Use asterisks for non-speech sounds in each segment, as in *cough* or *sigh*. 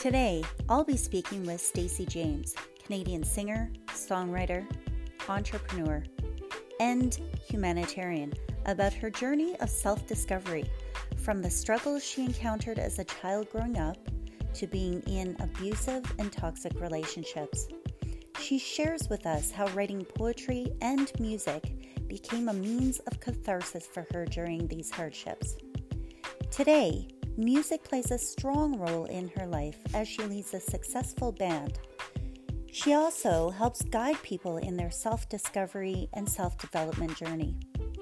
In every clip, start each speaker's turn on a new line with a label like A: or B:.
A: Today, I'll be speaking with Stacey James, Canadian singer, songwriter, entrepreneur, and humanitarian, about her journey of self discovery from the struggles she encountered as a child growing up to being in abusive and toxic relationships. She shares with us how writing poetry and music became a means of catharsis for her during these hardships. Today, music plays a strong role in her life as she leads a successful band. She also helps guide people in their self discovery and self development journey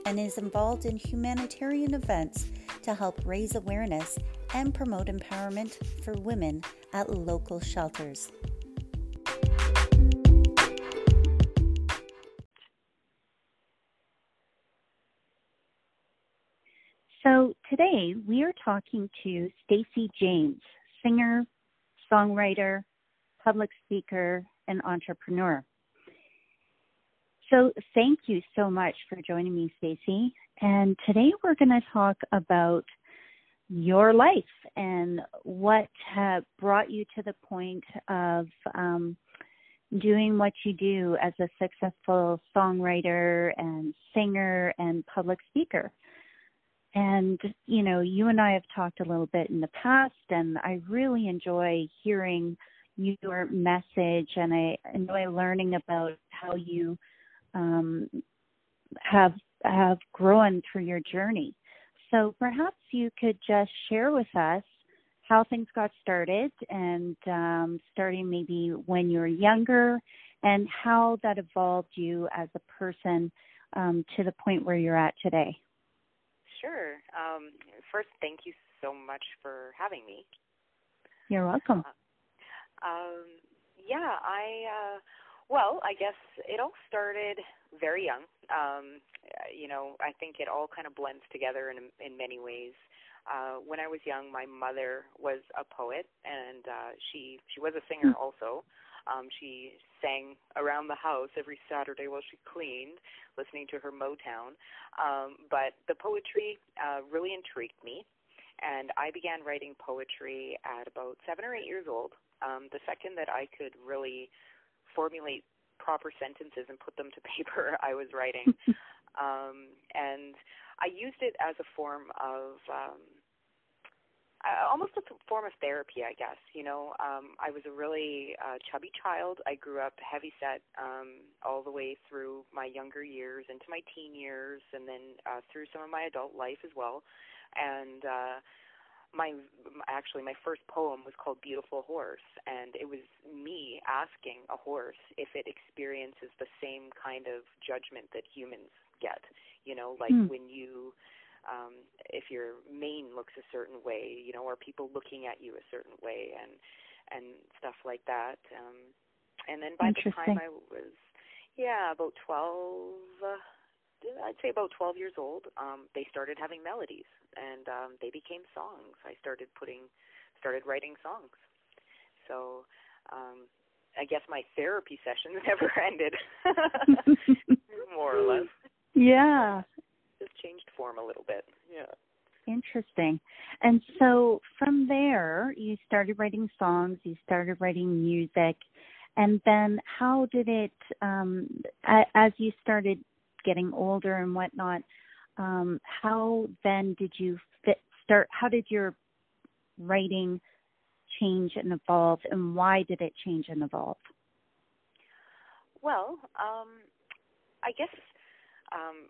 A: and is involved in humanitarian events to help raise awareness and promote empowerment for women at local shelters. Today we are talking to Stacey James, singer, songwriter, public speaker, and entrepreneur. So thank you so much for joining me, Stacey. And today we're going to talk about your life and what brought you to the point of um, doing what you do as a successful songwriter and singer and public speaker. And, you know, you and I have talked a little bit in the past, and I really enjoy hearing your message and I enjoy learning about how you um, have have grown through your journey. So perhaps you could just share with us how things got started and um, starting maybe when you were younger and how that evolved you as a person um, to the point where you're at today.
B: Sure. Um, first, thank you so much for having me.
A: You're welcome.
B: Uh, um, yeah, I. Uh, well, I guess it all started very young. Um, you know, I think it all kind of blends together in in many ways. Uh, when I was young, my mother was a poet, and uh, she she was a singer mm. also. Um, she sang around the house every Saturday while she cleaned, listening to her Motown. Um, but the poetry uh, really intrigued me, and I began writing poetry at about seven or eight years old. Um, the second that I could really formulate proper sentences and put them to *laughs* paper I was writing. *laughs* um, and I used it as a form of um, almost a form of therapy, I guess. You know, um, I was a really uh, chubby child. I grew up heavy set um, all the way through my younger years, into my teen years, and then uh, through some of my adult life as well. And uh, my actually my first poem was called Beautiful Horse and it was me asking a horse if it experiences the same kind of judgment that humans get you know like mm. when you um if your mane looks a certain way you know or people looking at you a certain way and and stuff like that um and then by the time I was yeah about 12 uh, I'd say about 12 years old, um, they started having melodies, and um, they became songs. I started putting, started writing songs. So, um, I guess my therapy *laughs* sessions never ended, *laughs* more or less.
A: Yeah.
B: Just changed form a little bit. Yeah.
A: Interesting. And so from there, you started writing songs, you started writing music, and then how did it, um, as you started getting older and whatnot, um, how then did you fit, start? How did your writing change and evolve, and why did it change and evolve?
B: Well, um, I guess um,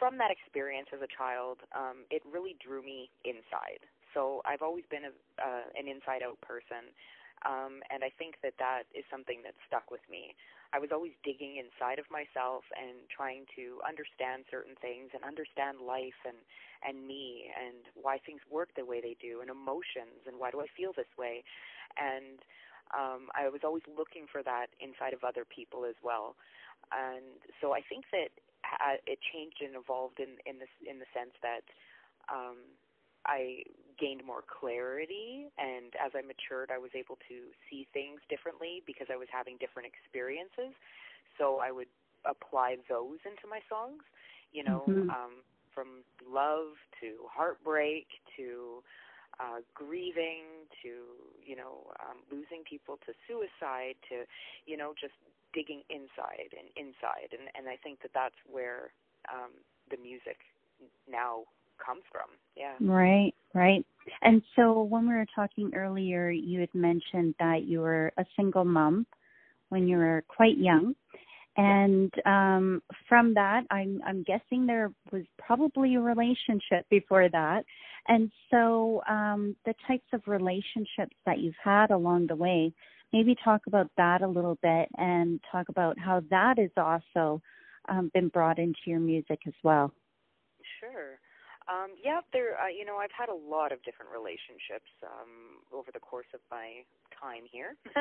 B: from that experience as a child, um, it really drew me inside. So I've always been a, uh, an inside-out person, um, and I think that that is something that stuck with me. I was always digging inside of myself and trying to understand certain things and understand life and and me and why things work the way they do and emotions and why do I feel this way and um I was always looking for that inside of other people as well and so I think that it changed and evolved in in this in the sense that um I gained more clarity and as I matured I was able to see things differently because I was having different experiences so I would apply those into my songs you know
A: mm-hmm.
B: um from love to heartbreak to uh, grieving to you know um, losing people to suicide to you know just digging inside and inside and and I think that that's where um, the music now comes from. Yeah.
A: Right, right. And so when we were talking earlier, you had mentioned that you were a single mom when you were quite young. And um, from that, I'm, I'm guessing there was probably a relationship before that. And so, um, the types of relationships that you've had along the way, maybe talk about that a little bit and talk about how that has also um, been brought into your music as well.
B: Sure. Um, yeah, there. Uh, you know, I've had a lot of different relationships um, over the course of my time here. *laughs*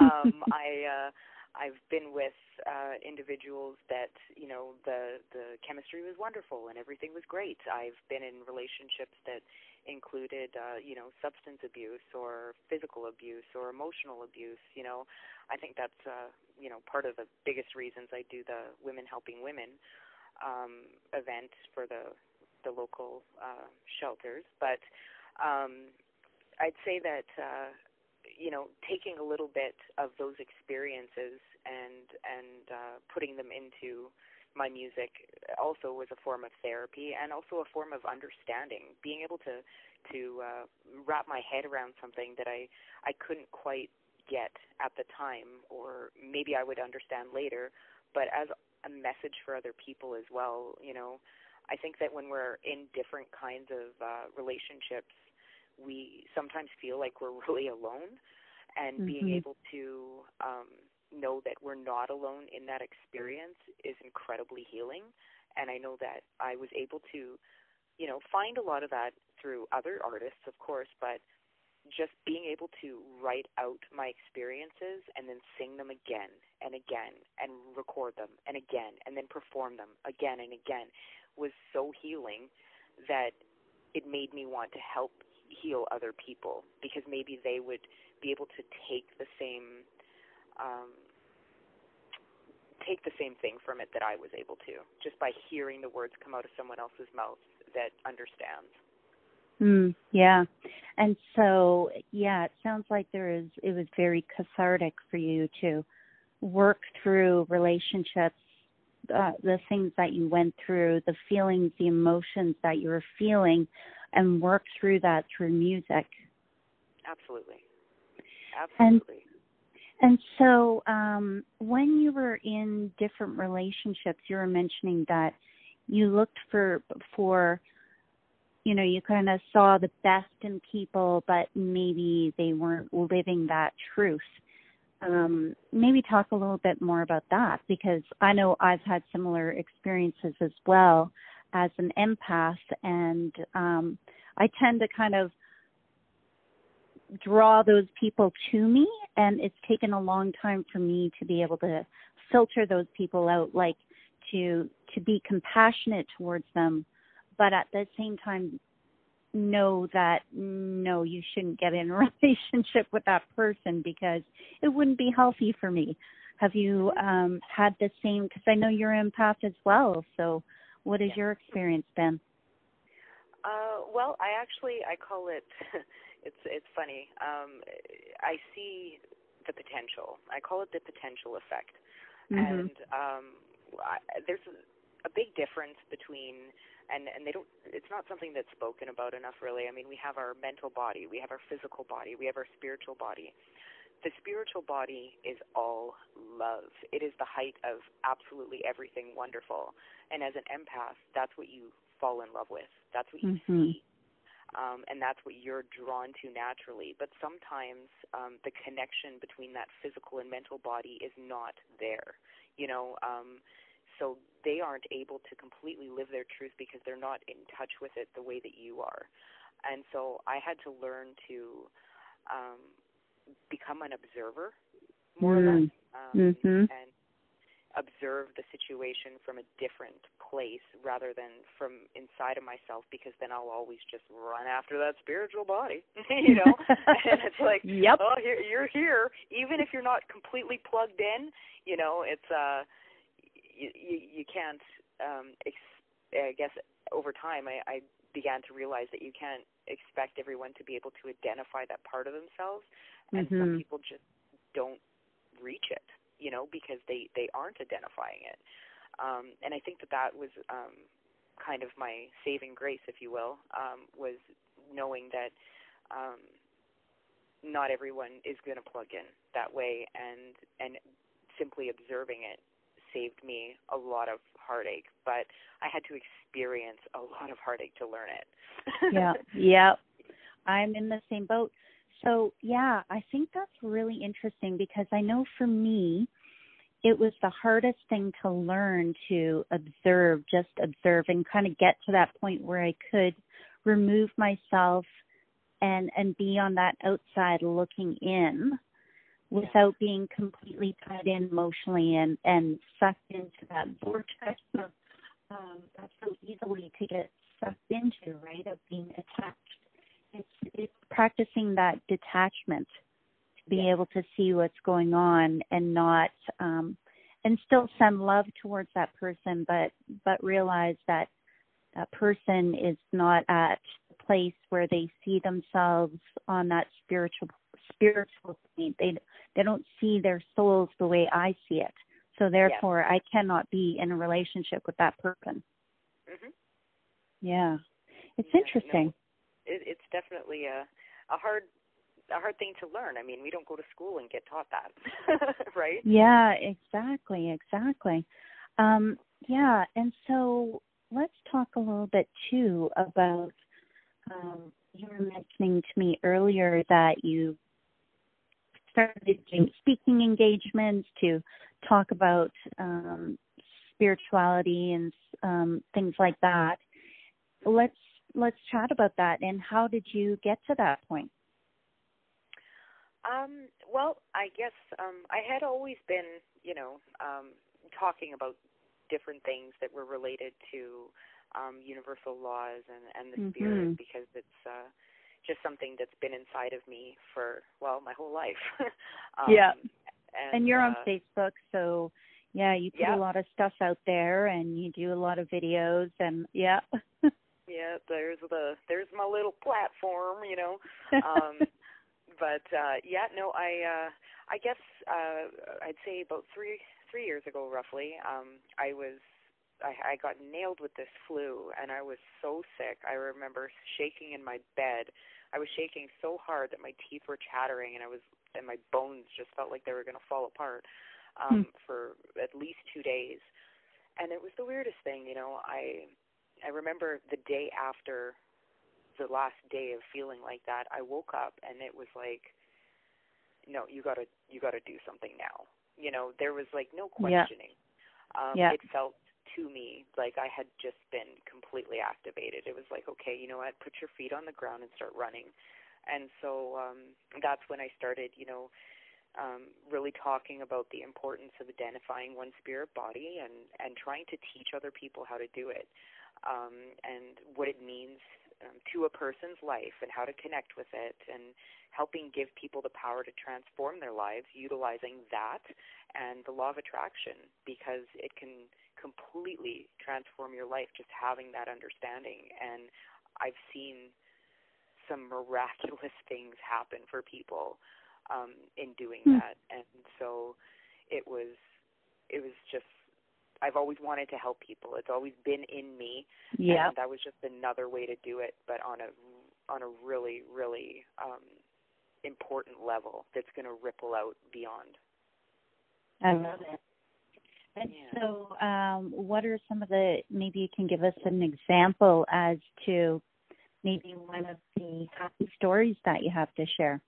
B: um, *laughs* I uh, I've been with uh, individuals that you know the the chemistry was wonderful and everything was great. I've been in relationships that included uh, you know substance abuse or physical abuse or emotional abuse. You know, I think that's uh, you know part of the biggest reasons I do the Women Helping Women um, event for the the local uh, shelters. But um, I'd say that uh, you know taking a little bit of those experiences and and uh, putting them into my music also was a form of therapy and also a form of understanding being able to to uh, wrap my head around something that I I couldn't quite get at the time or maybe I would understand later but as a message for other people as well you know. I think that when we're in different kinds of uh, relationships, we sometimes feel like we're *laughs* really alone, and mm-hmm. being able to um, know that we're not alone in that experience is incredibly healing. And I know that I was able to, you know, find a lot of that through other artists, of course, but just being able to write out my experiences and then sing them again and again and record them and again and then perform them again and again was so healing that it made me want to help heal other people because maybe they would be able to take the same um, take the same thing from it that I was able to just by hearing the words come out of someone else's mouth that understands.
A: Mm, yeah. And so, yeah, it sounds like there is, it was very cathartic for you to work through relationships uh, the things that you went through, the feelings, the emotions that you were feeling, and work through that through music.
B: Absolutely. Absolutely.
A: And, and so, um, when you were in different relationships, you were mentioning that you looked for for you know you kind of saw the best in people but maybe they weren't living that truth um, maybe talk a little bit more about that because I know I've had similar experiences as well as an empath, and um, I tend to kind of draw those people to me, and it's taken a long time for me to be able to filter those people out, like to to be compassionate towards them, but at the same time know that no, you shouldn't get in a *laughs* relationship with that person because it wouldn't be healthy for me. Have you um, had the same? Because I know you're an empath as well. So, what has your experience been?
B: Uh, well, I actually I call it. *laughs* it's it's funny. Um, I see the potential. I call it the potential effect, mm-hmm. and um, I, there's a, a big difference between and and they don't it's not something that's spoken about enough really i mean we have our mental body we have our physical body we have our spiritual body the spiritual body is all love it is the height of absolutely everything wonderful and as an empath that's what you fall in love with that's what you mm-hmm. see um, and that's what you're drawn to naturally. But sometimes um, the connection between that physical and mental body is not there. You know, um, so they aren't able to completely live their truth because they're not in touch with it the way that you are. And so I had to learn to um, become an observer more mm. or less um, mm-hmm. and observe the situation from a different place rather than from inside of myself because then I'll always just run after that spiritual body, *laughs* you know. *laughs* and it's like,
A: yep.
B: oh, here, you're here, even if you're not completely plugged in. You know, it's uh, you you, you can't um ex- I guess over time I, I began to realize that you can't expect everyone to be able to identify that part of themselves, and
A: mm-hmm.
B: some people just don't reach it, you know, because they they aren't identifying it. Um, and I think that that was um, kind of my saving grace, if you will, um, was knowing that um, not everyone is going to plug in that way, and and simply observing it saved me a lot of heartache, but I had to experience a lot of heartache to learn it. *laughs*
A: yeah, yeah. I'm in the same boat. So, yeah, I think that's really interesting because I know for me, it was the hardest thing to learn to observe, just observe and kind of get to that point where I could remove myself and and be on that outside looking in without being completely tied in emotionally and and sucked into that vortex of um, that's so easily to get sucked into, right? Of being attached. It's it's practicing that detachment to be able to see what's going on and not um and still send love towards that person but but realize that that person is not at place where they see themselves on that spiritual spiritual plane. They they don't see their souls the way I see it. So therefore, I cannot be in a relationship with that person.
B: Mhm.
A: Yeah, it's
B: yeah,
A: interesting.
B: No, it, it's definitely a a hard a hard thing to learn. I mean, we don't go to school and get taught that, *laughs* right?
A: Yeah, exactly, exactly. Um, yeah, and so let's talk a little bit too about um, you were mentioning to me earlier that you started doing speaking engagements to talk about um, spirituality and um, things like that. Let's let's chat about that. And how did you get to that point?
B: Um, well, I guess um, I had always been, you know, um, talking about different things that were related to um, universal laws and, and the
A: mm-hmm.
B: spirit because it's uh, just something that's been inside of me for well my whole life. *laughs* um,
A: yeah,
B: and,
A: and you're
B: uh,
A: on Facebook, so yeah, you put
B: yeah.
A: a lot of stuff out there, and you do a lot of videos, and yeah. *laughs*
B: yeah, there's the there's my little platform, you know. *laughs* Um, but uh, yeah, no, I uh, I guess uh, I'd say about three three years ago, roughly, um, I was I, I got nailed with this flu, and I was so sick. I remember shaking in my bed. I was shaking so hard that my teeth were chattering, and I was and my bones just felt like they were going to fall apart um,
A: hmm.
B: for at least two days. And it was the weirdest thing, you know. I I remember the day after the last day of feeling like that, I woke up and it was like, no, you gotta you gotta do something now. You know, there was like no questioning.
A: Yeah.
B: Um,
A: yeah.
B: It felt to me like I had just been completely activated. It was like, okay, you know what, put your feet on the ground and start running. And so um that's when I started, you know, um really talking about the importance of identifying one's spirit body and and trying to teach other people how to do it. Um and what it means um, to a person's life and how to connect with it and helping give people the power to transform their lives utilizing that and the law of attraction because it can completely transform your life just having that understanding. And I've seen some miraculous *laughs* things happen for people um, in doing
A: hmm.
B: that. And so it was it was just I've always wanted to help people. It's always been in me.
A: Yeah.
B: And that was just another way to do it, but on a on a really really um important level that's going to ripple out beyond.
A: I love it. And
B: yeah.
A: so, um, what are some of the, maybe you can give us an example as to maybe one of the happy stories that you have to share?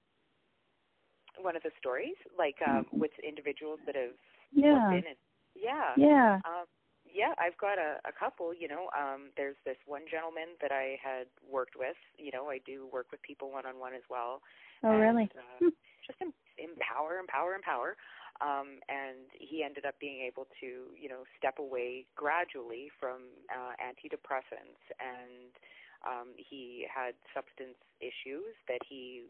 B: One of the stories, like um, with individuals that have
A: yeah.
B: been in. Yeah.
A: Yeah.
B: Um, yeah, I've got a, a couple. You know, um, there's this one gentleman that I had worked with. You know, I do work with people one on one as well.
A: Oh,
B: and,
A: really?
B: Uh, just em- empower, empower, empower um, and he ended up being able to, you know, step away gradually from uh, antidepressants, and um, he had substance issues that he,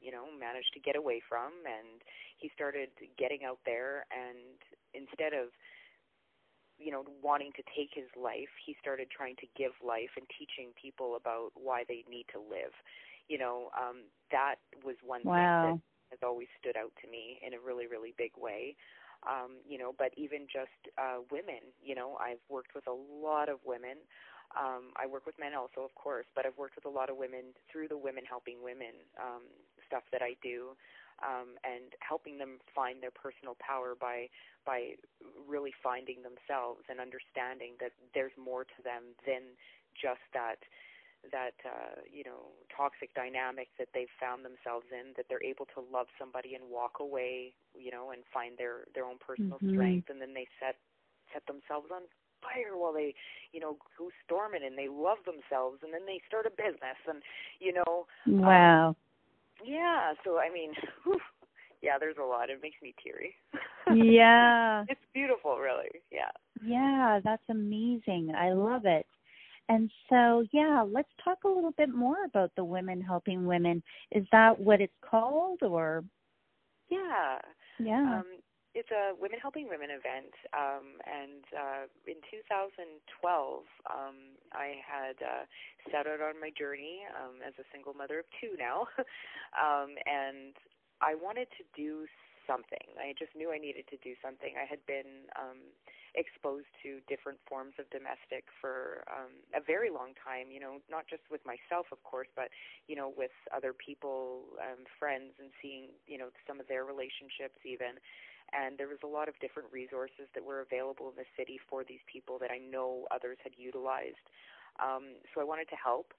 B: you know, managed to get away from, and he started getting out there, and instead of you know wanting to take his life, he started trying to give life and teaching people about why they need to live. You know, um, that was one
A: wow.
B: thing has always stood out to me in a really really big way. Um, you know, but even just uh, women, you know, I've worked with a lot of women. Um, I work with men also, of course, but I've worked with a lot of women through the Women Helping Women um, stuff that I do um, and helping them find their personal power by by really finding themselves and understanding that there's more to them than just that that uh, you know toxic dynamic that they've found themselves in that they're able to love somebody and walk away you know and find their their own personal
A: mm-hmm.
B: strength and then they set set themselves on fire while they you know go storming and they love themselves and then they start a business and you know
A: um, wow um,
B: yeah, so I mean, *laughs* whew, yeah, there's a lot. It makes me teary.
A: yeah. *laughs*
B: It's beautiful, really. Yeah.
A: Yeah, that's amazing. I love it. And so, yeah, let's talk a little bit more about the Women Helping Women. Is that what it's called or
B: Yeah.
A: Yeah.
B: Um it's a Women Helping Women event, um, and uh, in 2012, um, I had uh, set out on my journey um, as a single mother of two now, *laughs* um, and I wanted to do something. I just knew I needed to do something. I had been um, exposed to different forms of domestic for um, a very long time. You know, not just with myself, of course, but you know, with other people, um, friends, and seeing you know some of their relationships even and there was a lot of different resources that were available in the city for these people that I know others had utilized. Um, so I wanted to help.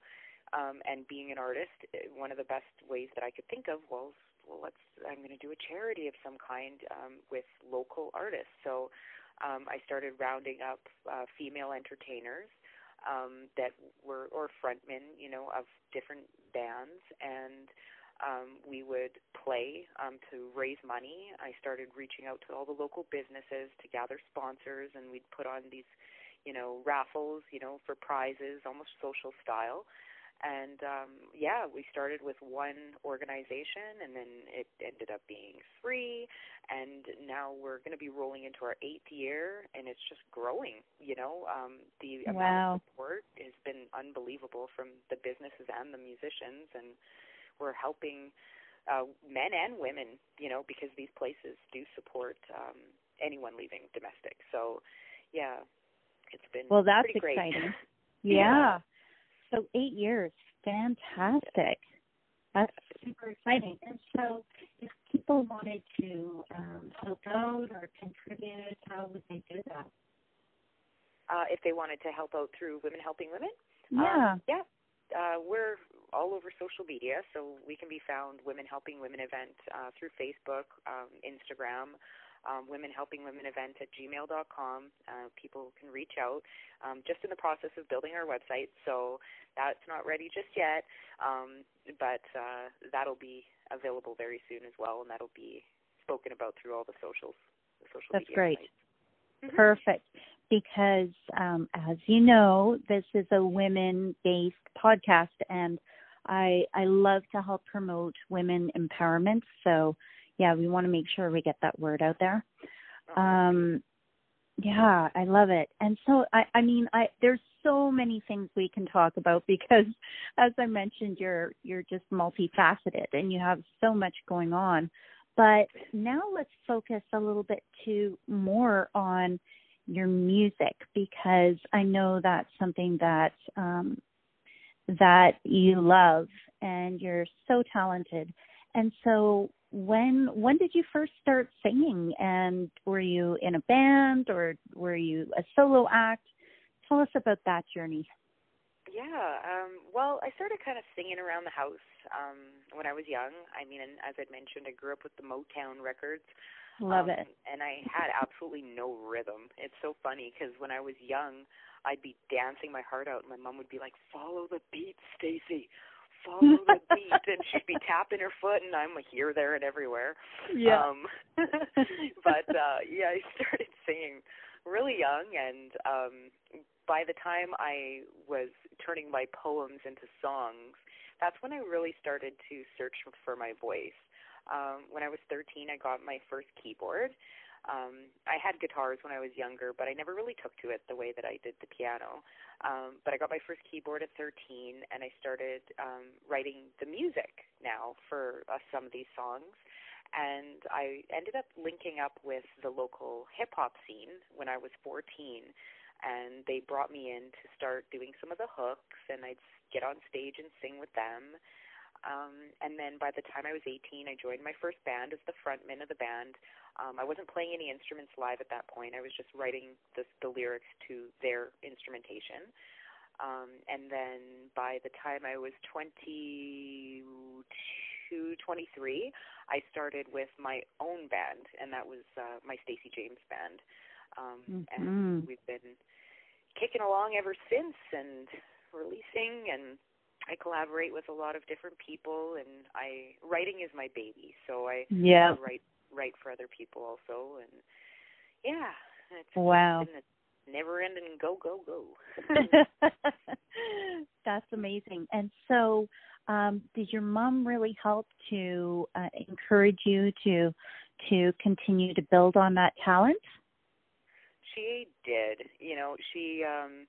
B: Um, and being an artist, eh, one of the best ways that I could think of was, well, let's. I'm going to do a charity of some kind um, with local artists. So um, I started rounding up uh, female entertainers um, that were or frontmen, you know, of different bands and um, we would play um, to raise money. I started reaching out to all the local businesses to gather sponsors, and we'd put on these, you know, raffles, you know, for prizes, almost social style. And um, yeah, we started with one organization, and then it ended up being three, and now we're going to be rolling into our eighth year, and it's just growing. You know, um, the
A: wow.
B: amount of support has been unbelievable from the businesses and the musicians, and we're helping uh, men and women, you know, because these places do support um, anyone leaving domestic. So, yeah, it's been
A: well. That's
B: exciting. *laughs*
A: yeah. yeah. So eight years, fantastic. That's super exciting. And so, if people wanted to um, help out or contribute, how would they do that?
B: Uh, if they wanted to help out through Women Helping Women,
A: yeah,
B: um, yeah, uh, we're all over social media, so we can be found Women Helping Women event uh, through Facebook, um, Instagram, um, Women Helping Women event at gmail.com. Uh, people can reach out. Um, just in the process of building our website, so that's not ready just yet, um, but uh, that'll be available very soon as well, and that'll be spoken about through all the socials. The social
A: that's
B: media
A: great.
B: Mm-hmm.
A: Perfect because, um, as you know, this is a women based podcast, and I, I love to help promote women empowerment. So, yeah, we want to make sure we get that word out there. Um, yeah, I love it. And so, I, I mean, I there's so many things we can talk about *laughs* because, as I mentioned, you're you're just multifaceted and you have so much going on. But now let's focus a little bit to more on your music because I know that's something that um, that you love and you're so talented. And so when when did you first start singing and were you in a band or were you a solo act? Tell us about that journey.
B: Yeah, um, well, I started kind of singing around the house um, when I was young. I mean, and as I mentioned, I grew up with the Motown records.
A: Love
B: um,
A: it.
B: And I had absolutely no rhythm. It's so funny because when I was young, I'd be dancing my heart out, and my mom would be like, "Follow the beat, Stacy." Follow the beat, and she'd be tapping her foot, and I'm here, there, and everywhere.
A: Yeah.
B: Um, *laughs* but uh, yeah, I started singing really young, and um, by the time I was turning my poems into songs, that's when I really started to search for my voice. Um, when I was 13, I got my first keyboard, Um, I had guitars when I was younger, but I never really took to it the way that I did the piano. Um, but I got my first keyboard at 13, and I started um, writing the music now for uh, some of these songs. And I ended up linking up with the local hip hop scene when I was 14, and they brought me in to start doing some of the hooks, and I'd get on stage and sing with them. Um, and then by the time I was 18, I joined my first band as the frontman of the band. Um, I wasn't playing any instruments live at that point. I was just writing the, the lyrics to their instrumentation. Um, and then by the time I was 22, 23, I started with my own band, and that was uh, my Stacy James band. Um, mm-hmm. And we've been kicking along ever since, and releasing and I collaborate with a lot of different people, and I writing is my baby. So I
A: yeah
B: write write for other people also, and yeah, it's
A: wow.
B: It's never ending go go go. *laughs*
A: That's amazing. And so, um, did your mom really help to uh, encourage you to to continue to build on that talent?
B: She did. You know, she um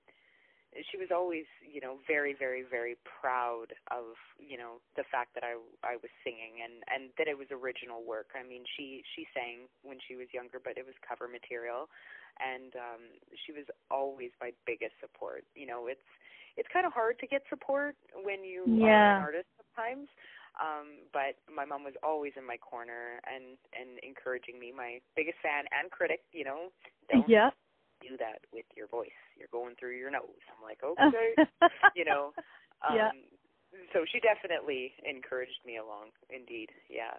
B: she was always you know very very very proud of you know the fact that I I was singing and and that it was original work. I mean she she sang when she was younger but it was cover material and um she was always my biggest support. You know it's it's kind of hard to get support when you
A: yeah.
B: are an artist sometimes. Um but my mom was always in my corner and and encouraging me my biggest fan and critic, you know. Don't,
A: yeah
B: do that with your voice. You're going through your nose. I'm like, *laughs* okay, you know. *laughs* Um,
A: yeah.
B: So she definitely encouraged me along. Indeed, yeah.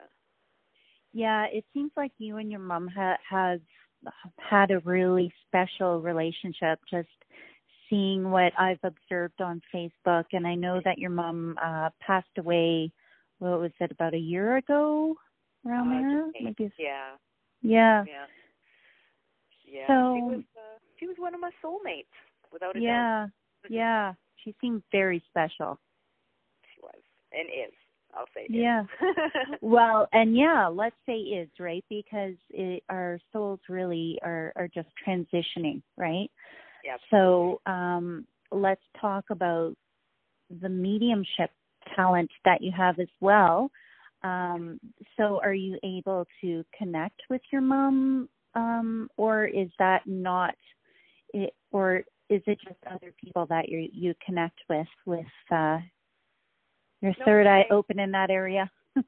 A: Yeah, it seems like you and your mom ha- has had a really special relationship. Just seeing what I've observed on Facebook, and I know that your mom uh passed away. What was it? About a year ago, around
B: uh,
A: there?
B: Maybe. Yeah.
A: Yeah.
B: Yeah. Yeah.
A: So,
B: she was uh, she was one of my soulmates, without a
A: yeah,
B: doubt.
A: yeah. Yeah, she seemed very special.
B: She was and is. I'll say
A: yeah. *laughs* well, and yeah, let's say is right because it, our souls really are are just transitioning, right?
B: Yeah.
A: So um, let's talk about the mediumship talent that you have as well. Um, so, are you able to connect with your mom um, or is that not it, or is it just other people that you you connect with with uh, your
B: no,
A: third eye open in that area? *laughs*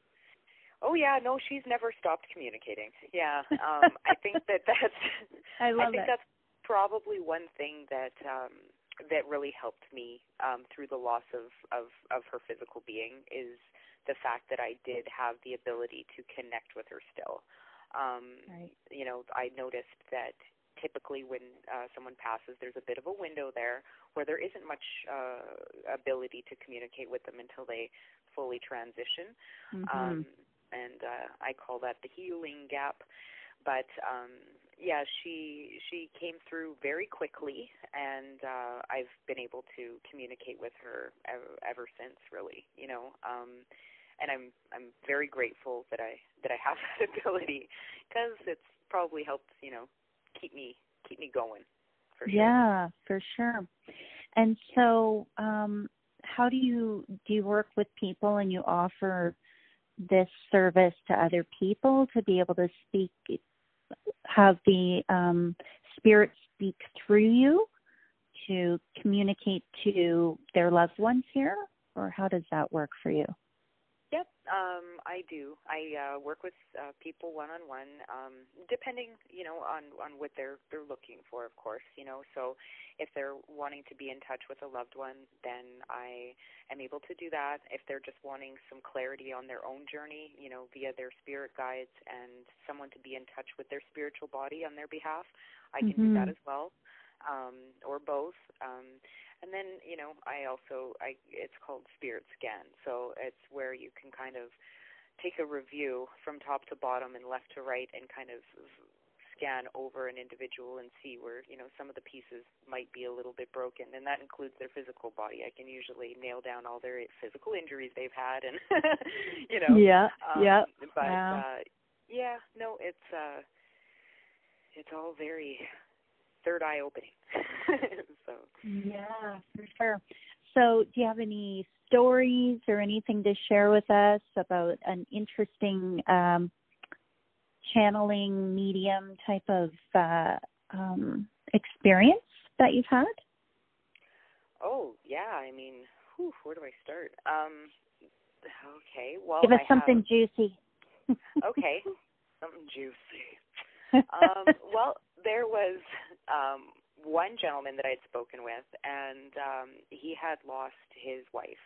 B: oh yeah, no, she's never stopped communicating. Yeah, um, I think that that's *laughs*
A: I love
B: I think
A: it.
B: that's probably one thing that um, that really helped me um, through the loss of, of of her physical being is the fact that I did have the ability to connect with her still. Um,
A: right.
B: You know, I noticed that typically when uh, someone passes, there's a bit of a window there where there isn't much uh, ability to communicate with them until they fully transition.
A: Mm-hmm.
B: Um, and uh, I call that the healing gap. But um, yeah, she she came through very quickly, and uh, I've been able to communicate with her ever, ever since. Really, you know. Um, and I'm I'm very grateful that I that I have *laughs* that ability because it's probably helped you know keep me keep me going. For sure.
A: Yeah, for sure. And so, um, how do you do you work with people and you offer this service to other people to be able to speak, have the um, spirit speak through you to communicate to their loved ones here, or how does that work for you?
B: Yep, um, I do. I uh, work with uh, people one on one, um, depending, you know, on on what they're they're looking for, of course. You know, so if they're wanting to be in touch with a loved one, then I am able to do that. If they're just wanting some clarity on their own journey, you know, via their spirit guides and someone to be in touch with their spiritual body on their behalf, I can
A: mm-hmm.
B: do that as well, um, or both. Um, and then, you know, I also I it's called Spirit Scan. So it's where you can kind of take a review from top to bottom and left to right and kind of scan over an individual and see where you know some of the pieces might be a little bit broken and that includes their physical body i can usually nail down all their physical injuries they've had and *laughs* you know
A: yeah
B: um,
A: yeah
B: but
A: wow.
B: uh yeah no it's uh it's all very third eye opening. *laughs* so
A: yeah, for sure. So, do you have any stories or anything to share with us about an interesting um, channeling medium type of uh, um, experience that you've had?
B: Oh yeah, I mean, whew, where do I start? Um, okay, well,
A: give us
B: I
A: something
B: have,
A: juicy.
B: okay, something juicy. *laughs* um, well, there was um, one gentleman that I'd spoken with, and um, he had lost his wife.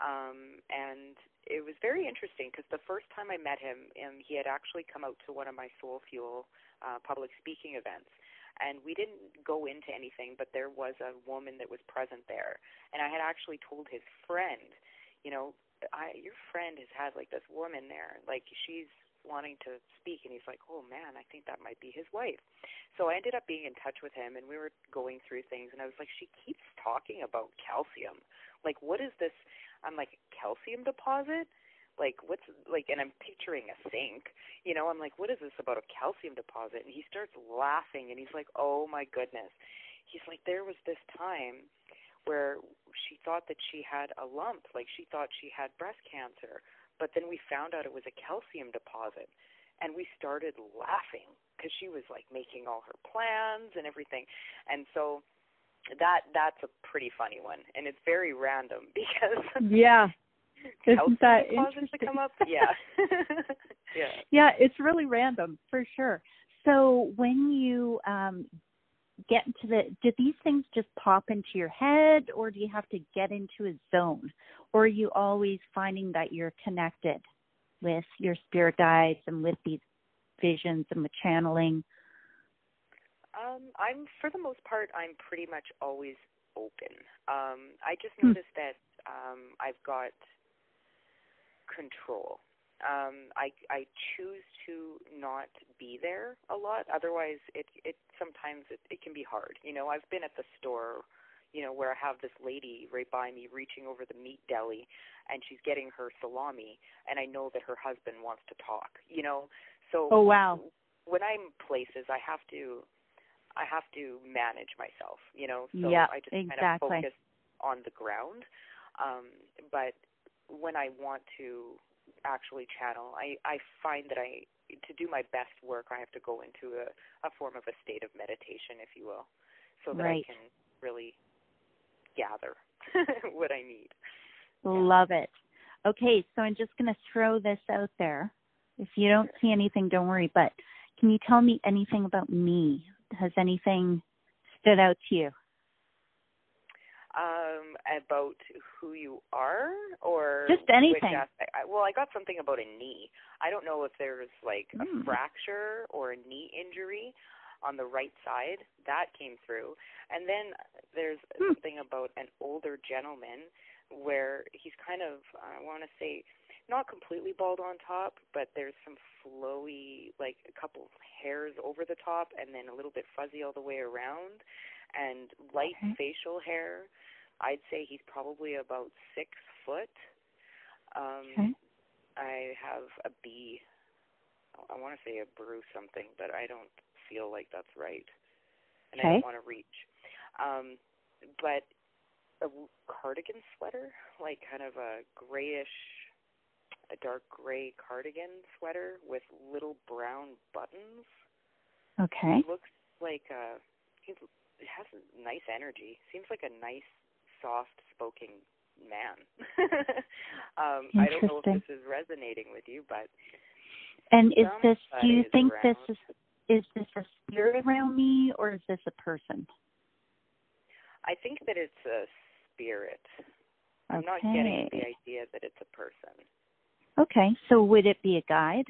B: Um, and it was very interesting because the first time I met him, um, he had actually come out to one of my Soul Fuel uh, public speaking events. And we didn't go into anything, but there was a woman that was present there. And I had actually told his friend, you know, I, your friend has had like this woman there, like she's wanting to speak and he's like, "Oh man, I think that might be his wife." So I ended up being in touch with him and we were going through things and I was like, "She keeps talking about calcium. Like what is this?" I'm like, "Calcium deposit?" Like what's like and I'm picturing a sink. You know, I'm like, "What is this about a calcium deposit?" And he starts laughing and he's like, "Oh my goodness." He's like, "There was this time where she thought that she had a lump, like she thought she had breast cancer." But then we found out it was a calcium deposit, and we started laughing because she was like making all her plans and everything, and so that that's a pretty funny one, and it's very random *laughs* because
A: yeah, isn't that
B: interesting? To come up? Yeah, *laughs*
A: yeah, yeah. It's really random for sure. So when you um, get into the do these things just pop into your head or do you have to get into a zone? Or are you always finding that you're connected with your spirit guides and with these visions and with channeling?
B: Um i'm for the most part i'm pretty much always open. Um i just hmm. noticed that um i've got control um i i choose to not be there a lot. Otherwise it it sometimes it, it can be hard. You know i've been at the store you know where i have this lady right by me reaching over the meat deli and she's getting her salami and i know that her husband wants to talk you know? So
A: oh wow.
B: when i'm places i have to i have to manage myself you know? So
A: yeah,
B: i just
A: exactly.
B: kind of focus on the ground. Um but when i want to actually channel. I I find that I to do my best work, I have to go into a a form of a state of meditation, if you will, so that
A: right.
B: I can really gather *laughs* what I need.
A: Love it. Okay, so I'm just going to throw this out there. If you don't see anything, don't worry. But can you tell me anything about me? Has anything stood out to you?
B: About who you are or
A: just anything.
B: I, well, I got something about a knee. I don't know if there's like a
A: mm.
B: fracture or a knee injury on the right side that came through, and then there's
A: mm.
B: something about an older gentleman where he's kind of I want to say not completely bald on top, but there's some flowy, like a couple hairs over the top, and then a little bit fuzzy all the way around and light
A: okay.
B: facial hair. I'd say he's probably about six foot. Um,
A: okay.
B: I have a B. I want to say a brew something, but I don't feel like that's right, and
A: okay.
B: I don't want to reach. Um, but a cardigan sweater, like kind of a grayish, a dark gray cardigan sweater with little brown buttons.
A: Okay.
B: He looks like a he it has nice energy. Seems like a nice, soft-spoken man. *laughs* um, I don't know if this is resonating with you, but
A: and is this? Do you think around. this is is this a spirit around me, or is this a person?
B: I think that it's a spirit.
A: I'm
B: okay. not getting the idea that it's a person.
A: Okay, so would it be a guide?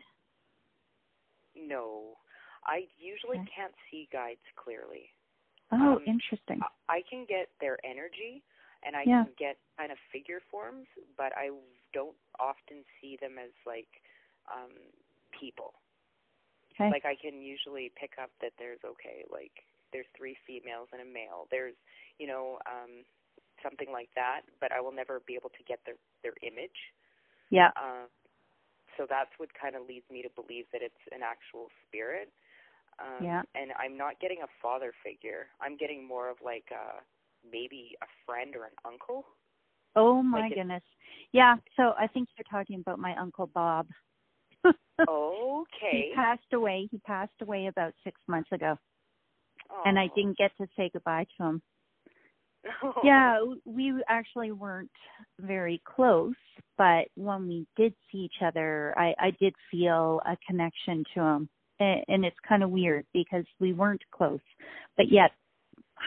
B: No, I usually
A: okay.
B: can't see guides clearly.
A: Oh,
B: um,
A: interesting.
B: I can get their energy and I
A: yeah.
B: can get kind of figure forms, but I don't often see them as like um people.
A: Okay.
B: Like I can usually pick up that there's okay, like there's three females and a male. There's, you know, um something like that, but I will never be able to get their their image.
A: Yeah.
B: Um so that's what kind of leads me to believe that it's an actual spirit. Um,
A: yeah.
B: And I'm not getting a father figure. I'm getting more of like uh maybe a friend or an uncle.
A: Oh my
B: Like
A: goodness. Yeah, so I think you're talking about my uncle Bob. *laughs*
B: Okay.
A: He passed away. He passed away about 6 months ago. And I
B: oh.
A: didn't get to say goodbye to him. *laughs* Yeah, we actually weren't very close, but when we did see each other, I I did feel a connection to him. A- And it's kind of weird because we weren't close, but yet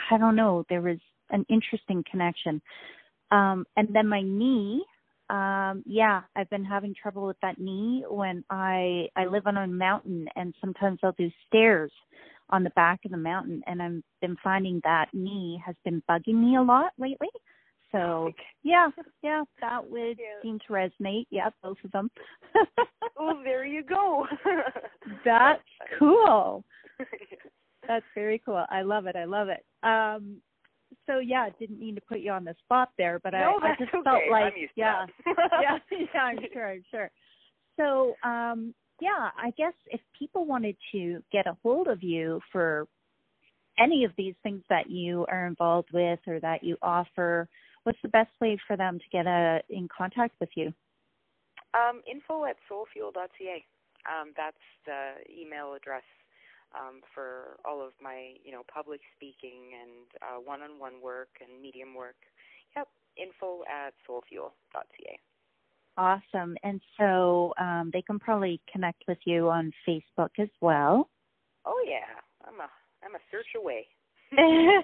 A: I don't know, there was an interesting connection. Um and then my knee um yeah, I've been having trouble with that knee when I I live on a mountain and sometimes I'll do stairs on the back of the mountain and I've been finding that knee has been bugging me a lot lately. So yeah, yeah, that would
B: Yeah.
A: seem to resonate. Yeah, both of them.
B: Oh, there you go. *laughs*
A: That's cool. *laughs* That's very cool. I love it. I love it. Um so yeah, didn't mean to put you on the spot there, but
B: no,
A: I, I just
B: okay.
A: felt like yeah. *laughs* *laughs* yeah, yeah, I'm sure, I'm sure. So, um, yeah, I guess if people wanted to get a hold of you for any of these things that you are involved with or that you offer, what's the best way for them to get a, in contact with you?
B: Um, info at soulfuel.ca. Um, that's the email address um, for all of my, you know, public speaking and uh, one-on-one work and medium work. Yep, info at soulfuel.ca.
A: Awesome. And so um, they can probably connect with you on Facebook as well.
B: Oh yeah, I'm a I'm a search away. *laughs*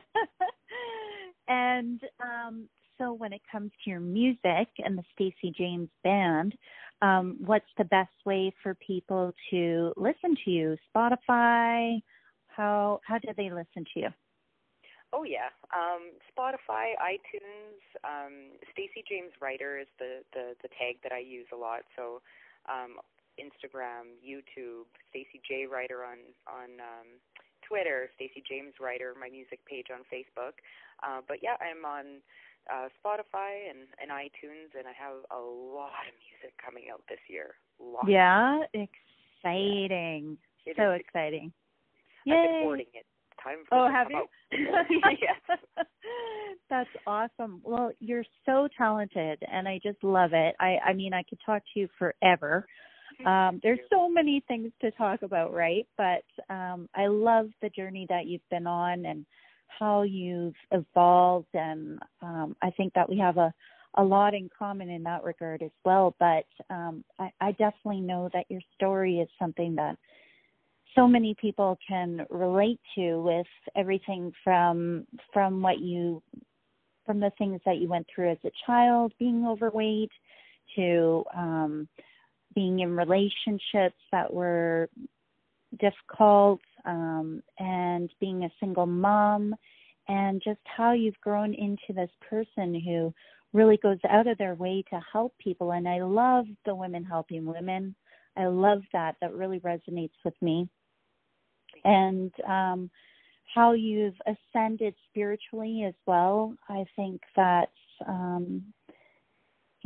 A: and um, so when it comes to your music and the Stacey James Band, um, what's the best way for people to listen to you? Spotify? How how do they listen to you?
B: Oh yeah, um, Spotify, iTunes, um, Stacey James Writer is the, the the tag that I use a lot. So um, Instagram, YouTube, Stacey J Writer on on um, Twitter, Stacey James Writer, my music page on Facebook. Uh, but yeah, I'm on uh, Spotify and, and iTunes, and I have a lot of music coming out this year. Lots.
A: Yeah, exciting.
B: It
A: so
B: is-
A: exciting.
B: I've been
A: Yay.
B: hoarding it. Time for
A: Oh, have you? *laughs* *laughs*
B: yes. *laughs*
A: That's awesome. Well, you're so talented and I just love it. I I mean, I could talk to you forever. Um there's so many things to talk about, right? But um I love the journey that you've been on and how you've evolved and um I think that we have a a lot in common in that regard as well, but um I I definitely know that your story is something that so many people can relate to with everything from from what you from the things that you went through as a child being overweight to um being in relationships that were difficult um and being a single mom and just how you've grown into this person who really goes out of their way to help people and I love the women helping women. I love that. That really resonates with me and um, how you've ascended spiritually as well. I think that's um,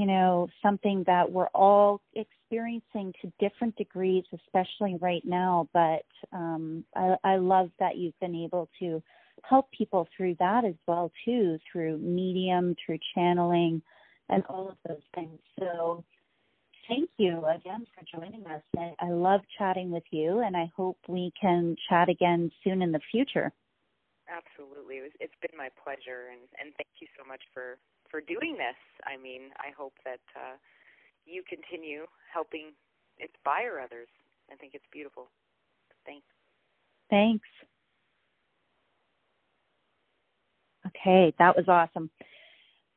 A: you know something that we're all experiencing to different degrees, especially right now. But um, I, I love that you've been able to help people through that as well too, through medium, through channeling, and all of those things. So thank you again for joining us. I, I love chatting with you, and I hope we can chat again soon in the future.
B: Absolutely. It was, it's been my pleasure, and, and thank you so much for, for doing this. I mean, I hope that uh, you continue helping inspire others. I think it's beautiful. Thanks.
A: Thanks. Okay, that was awesome.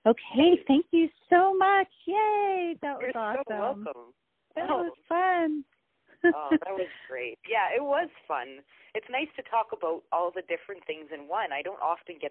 A: Okay, thank you so much. Yay, that was
B: You're
A: awesome.
B: so welcome.
A: That
B: Oh.
A: was fun.
B: oh, that was *laughs* great. Yeah, it was fun. It's nice to talk about all the different things in one. I don't often get